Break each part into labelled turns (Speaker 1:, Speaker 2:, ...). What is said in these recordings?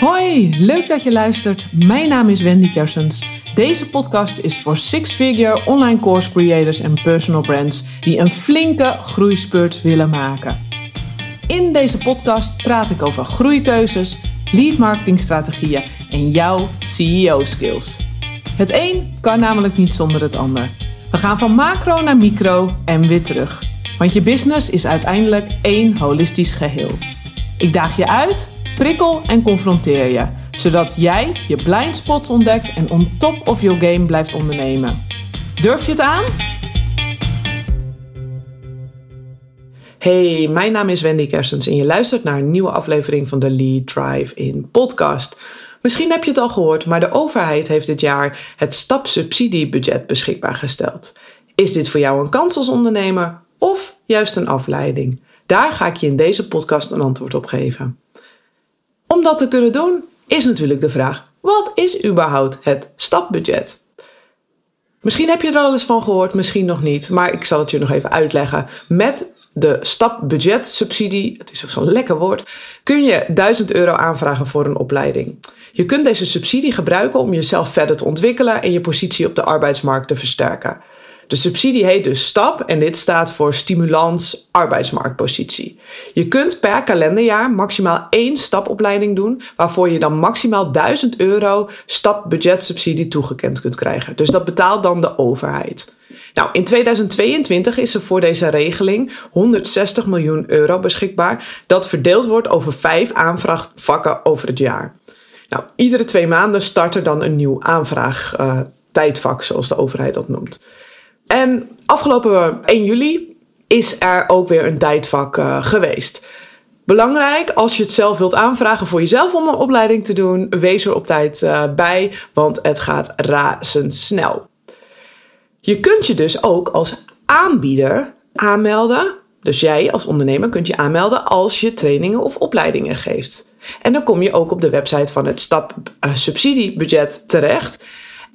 Speaker 1: Hoi, leuk dat je luistert. Mijn naam is Wendy Kersens. Deze podcast is voor six-figure online course creators en personal brands die een flinke groeispurt willen maken. In deze podcast praat ik over groeikeuzes, lead marketing strategieën en jouw CEO skills. Het een kan namelijk niet zonder het ander. We gaan van macro naar micro en weer terug. Want je business is uiteindelijk één holistisch geheel. Ik daag je uit Prikkel en confronteer je, zodat jij je blind spots ontdekt en on top of your game blijft ondernemen. Durf je het aan? Hey, mijn naam is Wendy Kersens en je luistert naar een nieuwe aflevering van de Lead Drive in podcast. Misschien heb je het al gehoord, maar de overheid heeft dit jaar het stapsubsidiebudget beschikbaar gesteld. Is dit voor jou een kans als ondernemer of juist een afleiding? Daar ga ik je in deze podcast een antwoord op geven. Om dat te kunnen doen, is natuurlijk de vraag: wat is überhaupt het stapbudget? Misschien heb je er al eens van gehoord, misschien nog niet, maar ik zal het je nog even uitleggen. Met de stapbudgetsubsidie, het is zo'n lekker woord, kun je 1000 euro aanvragen voor een opleiding. Je kunt deze subsidie gebruiken om jezelf verder te ontwikkelen en je positie op de arbeidsmarkt te versterken. De subsidie heet dus STAP en dit staat voor Stimulans Arbeidsmarktpositie. Je kunt per kalenderjaar maximaal één stapopleiding doen, waarvoor je dan maximaal 1000 euro stapbudgetsubsidie toegekend kunt krijgen. Dus dat betaalt dan de overheid. Nou, in 2022 is er voor deze regeling 160 miljoen euro beschikbaar, dat verdeeld wordt over vijf aanvraagvakken over het jaar. Nou, iedere twee maanden start er dan een nieuw aanvraagtijdvak, uh, zoals de overheid dat noemt. En afgelopen 1 juli is er ook weer een tijdvak uh, geweest. Belangrijk, als je het zelf wilt aanvragen voor jezelf om een opleiding te doen, wees er op tijd uh, bij, want het gaat razendsnel. Je kunt je dus ook als aanbieder aanmelden. Dus jij als ondernemer kunt je aanmelden als je trainingen of opleidingen geeft. En dan kom je ook op de website van het stap uh, subsidiebudget terecht.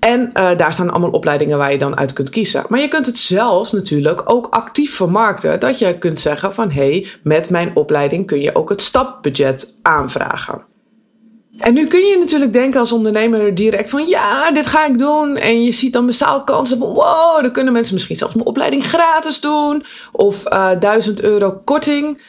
Speaker 1: En uh, daar staan allemaal opleidingen waar je dan uit kunt kiezen. Maar je kunt het zelfs natuurlijk ook actief vermarkten. Dat je kunt zeggen van hey, met mijn opleiding kun je ook het stapbudget aanvragen. En nu kun je natuurlijk denken als ondernemer direct van ja, dit ga ik doen. En je ziet dan massaal kansen van wow, dan kunnen mensen misschien zelfs mijn opleiding gratis doen. Of uh, 1000 euro korting.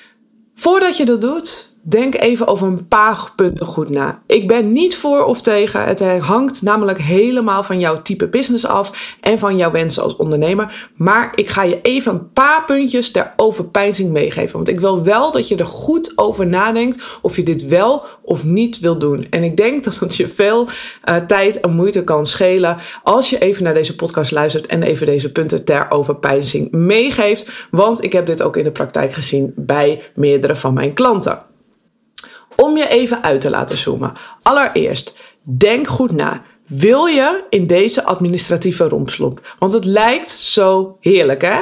Speaker 1: Voordat je dat doet, denk even over een paar punten goed na. Ik ben niet voor of tegen. Het hangt namelijk helemaal van jouw type business af en van jouw wensen als ondernemer. Maar ik ga je even een paar puntjes ter overpeinzing meegeven. Want ik wil wel dat je er goed over nadenkt of je dit wel of niet wil doen. En ik denk dat het je veel uh, tijd en moeite kan schelen als je even naar deze podcast luistert en even deze punten ter overpeinzing meegeeft. Want ik heb dit ook in de praktijk gezien bij meerdere van mijn klanten. Om je even uit te laten zoomen. Allereerst, denk goed na. Wil je in deze administratieve rompslomp? Want het lijkt zo heerlijk, hè?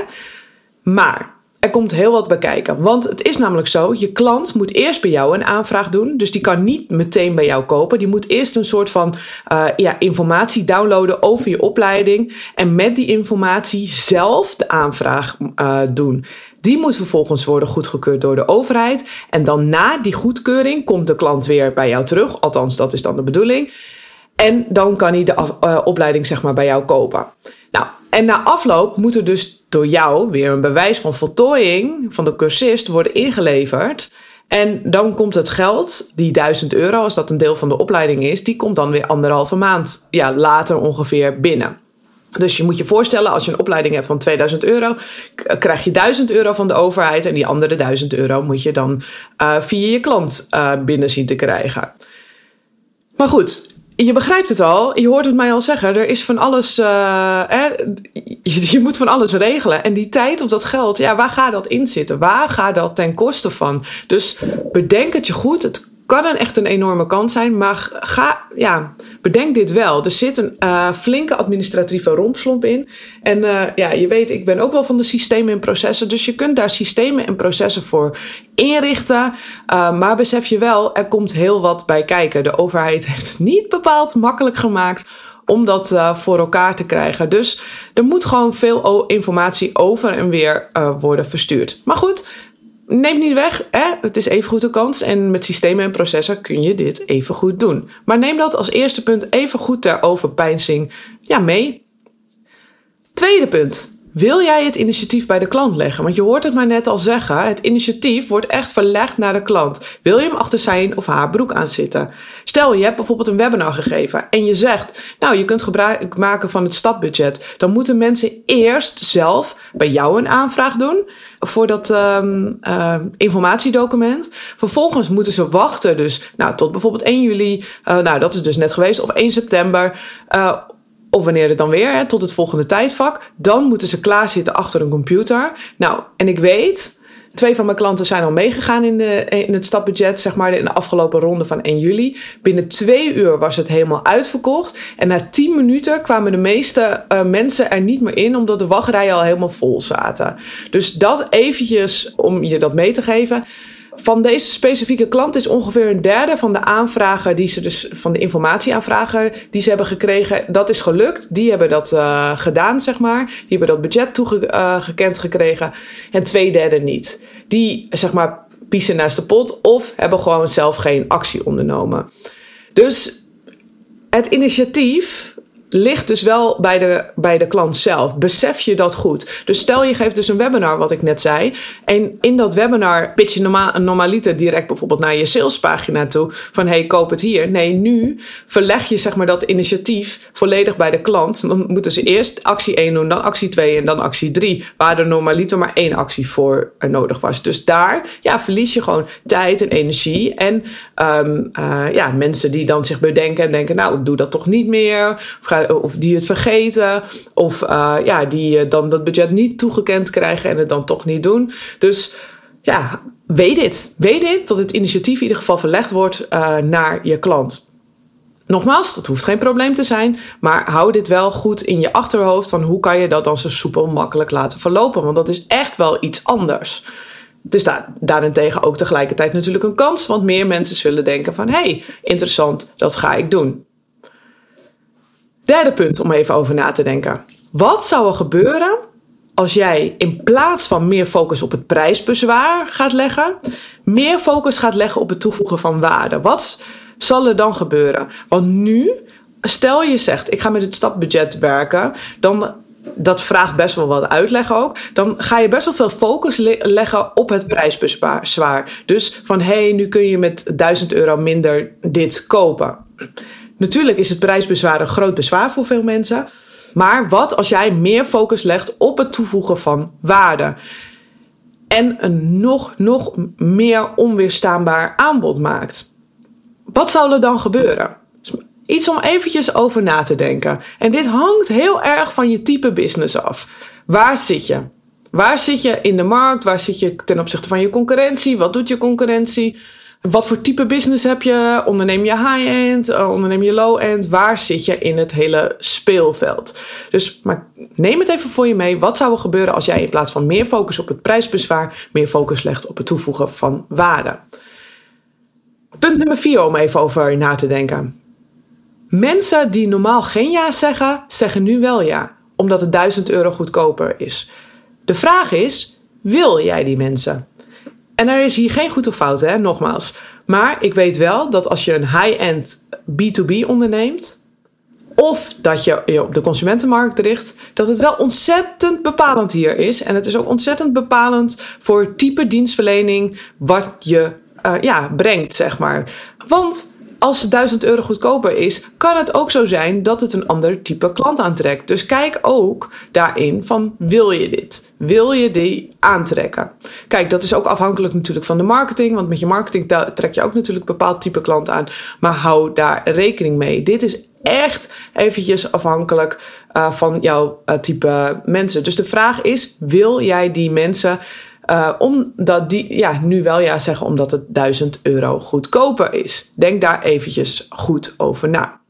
Speaker 1: Maar er komt heel wat bij kijken. Want het is namelijk zo: je klant moet eerst bij jou een aanvraag doen. Dus die kan niet meteen bij jou kopen. Die moet eerst een soort van uh, ja, informatie downloaden over je opleiding. En met die informatie zelf de aanvraag uh, doen. Die moet vervolgens worden goedgekeurd door de overheid. En dan na die goedkeuring komt de klant weer bij jou terug. Althans, dat is dan de bedoeling. En dan kan hij de uh, opleiding zeg maar bij jou kopen. Nou, en na afloop moet er dus door jou weer een bewijs van voltooiing van de cursist worden ingeleverd. En dan komt het geld, die 1000 euro, als dat een deel van de opleiding is, die komt dan weer anderhalve maand ja, later ongeveer binnen. Dus je moet je voorstellen, als je een opleiding hebt van 2000 euro, krijg je 1000 euro van de overheid en die andere 1000 euro moet je dan uh, via je klant uh, binnen zien te krijgen. Maar goed, je begrijpt het al, je hoort het mij al zeggen, er is van alles, je, je, moet van alles regelen. En die tijd of dat geld, ja, waar gaat dat in zitten? Waar gaat dat ten koste van? Dus bedenk het je goed, het kan een echt een enorme kans zijn, maar ga, ja, bedenk dit wel. Er zit een uh, flinke administratieve rompslomp in. En uh, ja, je weet, ik ben ook wel van de systemen en processen. Dus je kunt daar systemen en processen voor inrichten. Uh, maar besef je wel, er komt heel wat bij kijken. De overheid heeft het niet bepaald makkelijk gemaakt om dat voor elkaar te krijgen. Dus er moet gewoon veel informatie over en weer worden verstuurd. Maar goed, neemt niet weg, hè? het is even goed een kans en met systemen en processen kun je dit even goed doen. Maar neem dat als eerste punt even goed ter overpeinzing ja, mee. Tweede punt. Wil jij het initiatief bij de klant leggen? Want je hoort het maar net al zeggen. Het initiatief wordt echt verlegd naar de klant. Wil je hem achter zijn of haar broek aan zitten? Stel, je hebt bijvoorbeeld een webinar gegeven en je zegt, nou, je kunt gebruik maken van het stapbudget. Dan moeten mensen eerst zelf bij jou een aanvraag doen voor dat um, uh, informatiedocument. Vervolgens moeten ze wachten, dus nou, tot bijvoorbeeld 1 juli, uh, nou, dat is dus net geweest, of 1 september. Uh, of wanneer het dan weer, hè, tot het volgende tijdvak. Dan moeten ze klaarzitten achter een computer. Nou, en ik weet, twee van mijn klanten zijn al meegegaan in, de, in het stapbudget, zeg maar, in de afgelopen ronde van 1 juli. Binnen twee uur was het helemaal uitverkocht. En na 10 minuten kwamen de meeste uh, mensen er niet meer in, omdat de wachtrijen al helemaal vol zaten. Dus dat eventjes om je dat mee te geven. Van deze specifieke klant is ongeveer een derde van de aanvragen die ze dus van de informatieaanvragen die ze hebben gekregen, dat is gelukt. Die hebben dat uh, gedaan, zeg maar. Die hebben dat budget toegekend uh, gekregen. En twee derde niet. Die, zeg maar, piezen naast de pot of hebben gewoon zelf geen actie ondernomen. Dus het initiatief ligt dus wel bij de, bij de klant zelf. Besef je dat goed? Dus stel je geeft dus een webinar, wat ik net zei. En in dat webinar pitch je normaal, normaliter direct bijvoorbeeld naar je salespagina toe. Van hey, koop het hier. Nee, nu verleg je zeg maar dat initiatief volledig bij de klant. Dan moeten ze eerst actie 1 doen, dan actie 2 en dan actie 3. Waar er normaliter maar één actie voor nodig was. Dus daar ja, verlies je gewoon tijd en energie. En um, uh, ja, mensen die dan zich bedenken en denken, nou, doe dat toch niet meer. Of ga of die het vergeten, of uh, ja, die dan dat budget niet toegekend krijgen en het dan toch niet doen. Dus ja, weet dit. Weet dit dat het initiatief in ieder geval verlegd wordt naar je klant. Nogmaals, dat hoeft geen probleem te zijn, maar hou dit wel goed in je achterhoofd van hoe kan je dat dan zo soepel makkelijk laten verlopen, want dat is echt wel iets anders. Dus daar, daarentegen ook tegelijkertijd natuurlijk een kans, want meer mensen zullen denken van hé, hey, interessant, dat ga ik doen. Derde punt om even over na te denken. Wat zou er gebeuren als jij in plaats van meer focus op het prijsbezwaar gaat leggen, meer focus gaat leggen op het toevoegen van waarde? Wat zal er dan gebeuren? Want nu, stel je zegt, ik ga met het stapbudget werken, dan dat vraagt best wel wat uitleg ook. Dan ga je best wel veel focus leggen op het prijsbezwaar. Dus van hé, hey, nu kun je met 1000 euro minder dit kopen. Natuurlijk is het prijsbezwaar een groot bezwaar voor veel mensen. Maar wat als jij meer focus legt op het toevoegen van waarde? En een nog, nog meer onweerstaanbaar aanbod maakt. Wat zou er dan gebeuren? Iets om eventjes over na te denken. En dit hangt heel erg van je type business af. Waar zit je? Waar zit je in de markt? Waar zit je ten opzichte van je concurrentie? Wat doet je concurrentie? Wat voor type business heb je? Onderneem je high-end? Uh, onderneem je low-end? Waar zit je in het hele speelveld? Dus maar neem het even voor je mee. Wat zou er gebeuren als jij in plaats van meer focus op het prijsbezwaar, meer focus legt op het toevoegen van waarde? Punt nummer vier om even over na te denken. Mensen die normaal geen ja zeggen, zeggen nu wel ja, omdat het 1000 euro goedkoper is. De vraag is: wil jij die mensen? En er is hier geen goed of fout, hè, nogmaals. Maar ik weet wel dat als je een high-end B2B onderneemt, of dat je je op de consumentenmarkt richt, dat het wel ontzettend bepalend hier is. En het is ook ontzettend bepalend voor het type dienstverlening wat je uh, ja, brengt, zeg maar. Want als het 1000 euro goedkoper is, kan het ook zo zijn dat het een ander type klant aantrekt. Dus kijk ook daarin van wil je dit? Wil je die aantrekken? Kijk, dat is ook afhankelijk natuurlijk van de marketing, want met je marketing trek je ook natuurlijk een bepaald type klant aan. Maar hou daar rekening mee. Dit is echt eventjes afhankelijk uh, van jouw uh, type mensen. Dus de vraag is, wil jij die mensen uh, omdat die, ja, nu wel ja zeggen omdat het 1000 euro goedkoper is. Denk daar eventjes goed over na.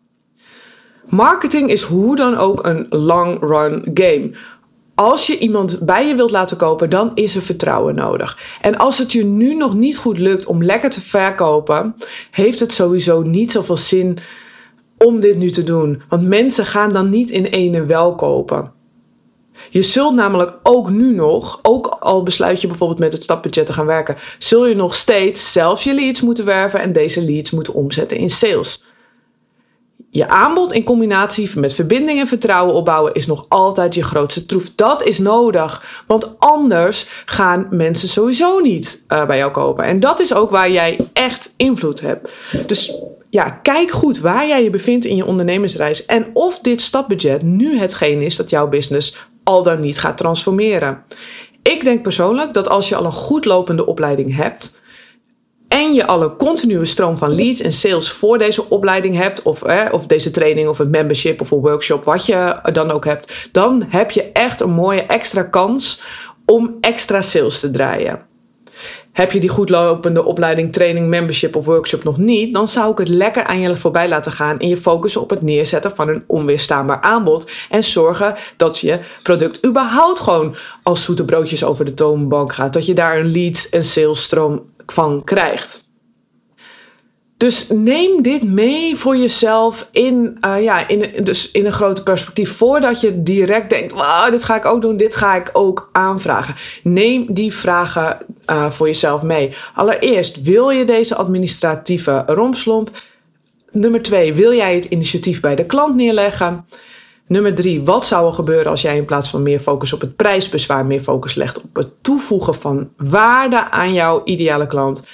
Speaker 1: Marketing is hoe dan ook een long run game. Als je iemand bij je wilt laten kopen, dan is er vertrouwen nodig. En als het je nu nog niet goed lukt om lekker te verkopen, heeft het sowieso niet zoveel zin om dit nu te doen. Want mensen gaan dan niet in ene wel kopen. Je zult namelijk ook nu nog, ook al besluit je bijvoorbeeld met het stapbudget te gaan werken, zul je nog steeds zelf je leads moeten werven en deze leads moeten omzetten in sales. Je aanbod in combinatie met verbinding en vertrouwen opbouwen is nog altijd je grootste troef. Dat is nodig, want anders gaan mensen sowieso niet uh, bij jou kopen. En dat is ook waar jij echt invloed hebt. Dus ja, kijk goed waar jij je bevindt in je ondernemersreis en of dit stapbudget nu hetgeen is dat jouw business al dan niet gaat transformeren. Ik denk persoonlijk dat als je al een goed lopende opleiding hebt en je al een continue stroom van leads en sales voor deze opleiding hebt, of, of deze training of een membership of een workshop, wat je dan ook hebt, dan heb je echt een mooie extra kans om extra sales te draaien. Heb je die goed lopende opleiding, training, membership of workshop nog niet, dan zou ik het lekker aan je voorbij laten gaan en je focussen op het neerzetten van een onweerstaanbaar aanbod en zorgen dat je product überhaupt gewoon als zoete broodjes over de toonbank gaat. Dat je daar een lead en salesstroom van krijgt. Dus neem dit mee voor jezelf in, uh, ja, in, dus in een groter perspectief. Voordat je direct denkt: wow, dit ga ik ook doen, dit ga ik ook aanvragen. Neem die vragen uh, voor jezelf mee. Allereerst, wil je deze administratieve rompslomp? Nummer twee, wil jij het initiatief bij de klant neerleggen? Nummer drie, wat zou er gebeuren als jij in plaats van meer focus op het prijsbezwaar, meer focus legt op het toevoegen van waarde aan jouw ideale klant?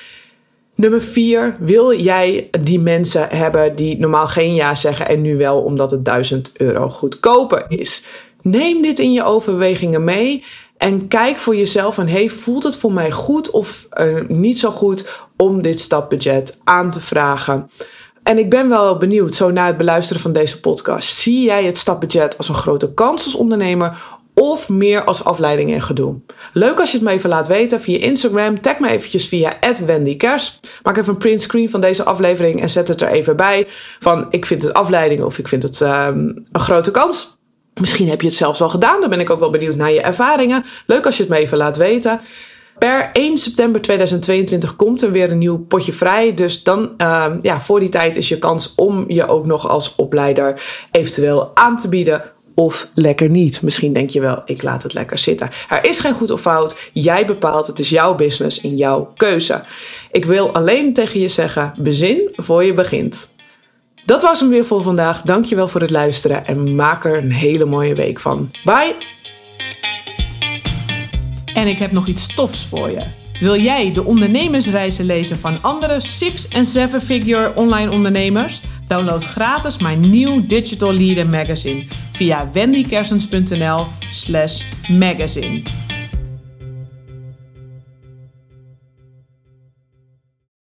Speaker 1: Nummer vier, wil jij die mensen hebben die normaal geen ja zeggen en nu wel omdat het 1000 euro goedkoper is? Neem dit in je overwegingen mee en kijk voor jezelf van hey, voelt het voor mij goed of uh, niet zo goed om dit stapbudget aan te vragen? En ik ben wel benieuwd, zo na het beluisteren van deze podcast, zie jij het stapbudget als een grote kans als ondernemer of meer als afleiding en gedoe? Leuk als je het me even laat weten via Instagram. Tag me eventjes via @wendykers. Maak even een print screen van deze aflevering en zet het er even bij van ik vind het afleiding of ik vind het um, een grote kans. Misschien heb je het zelfs al gedaan. Dan ben ik ook wel benieuwd naar je ervaringen. Leuk als je het me even laat weten. Per 1 september 2022 komt er weer een nieuw potje vrij. Dus dan, uh, ja, voor die tijd is je kans om je ook nog als opleider eventueel aan te bieden. Of lekker niet. Misschien denk je wel, ik laat het lekker zitten. Er is geen goed of fout. Jij bepaalt, het is jouw business en jouw keuze. Ik wil alleen tegen je zeggen, bezin voor je begint. Dat was hem weer voor vandaag. Dankjewel voor het luisteren en maak er een hele mooie week van. Bye! En ik heb nog iets tofs voor je. Wil jij de ondernemersreizen lezen van andere 6- en 7-figure online ondernemers? Download gratis mijn nieuw Digital Leader Magazine via wendykersens.nl/magazine.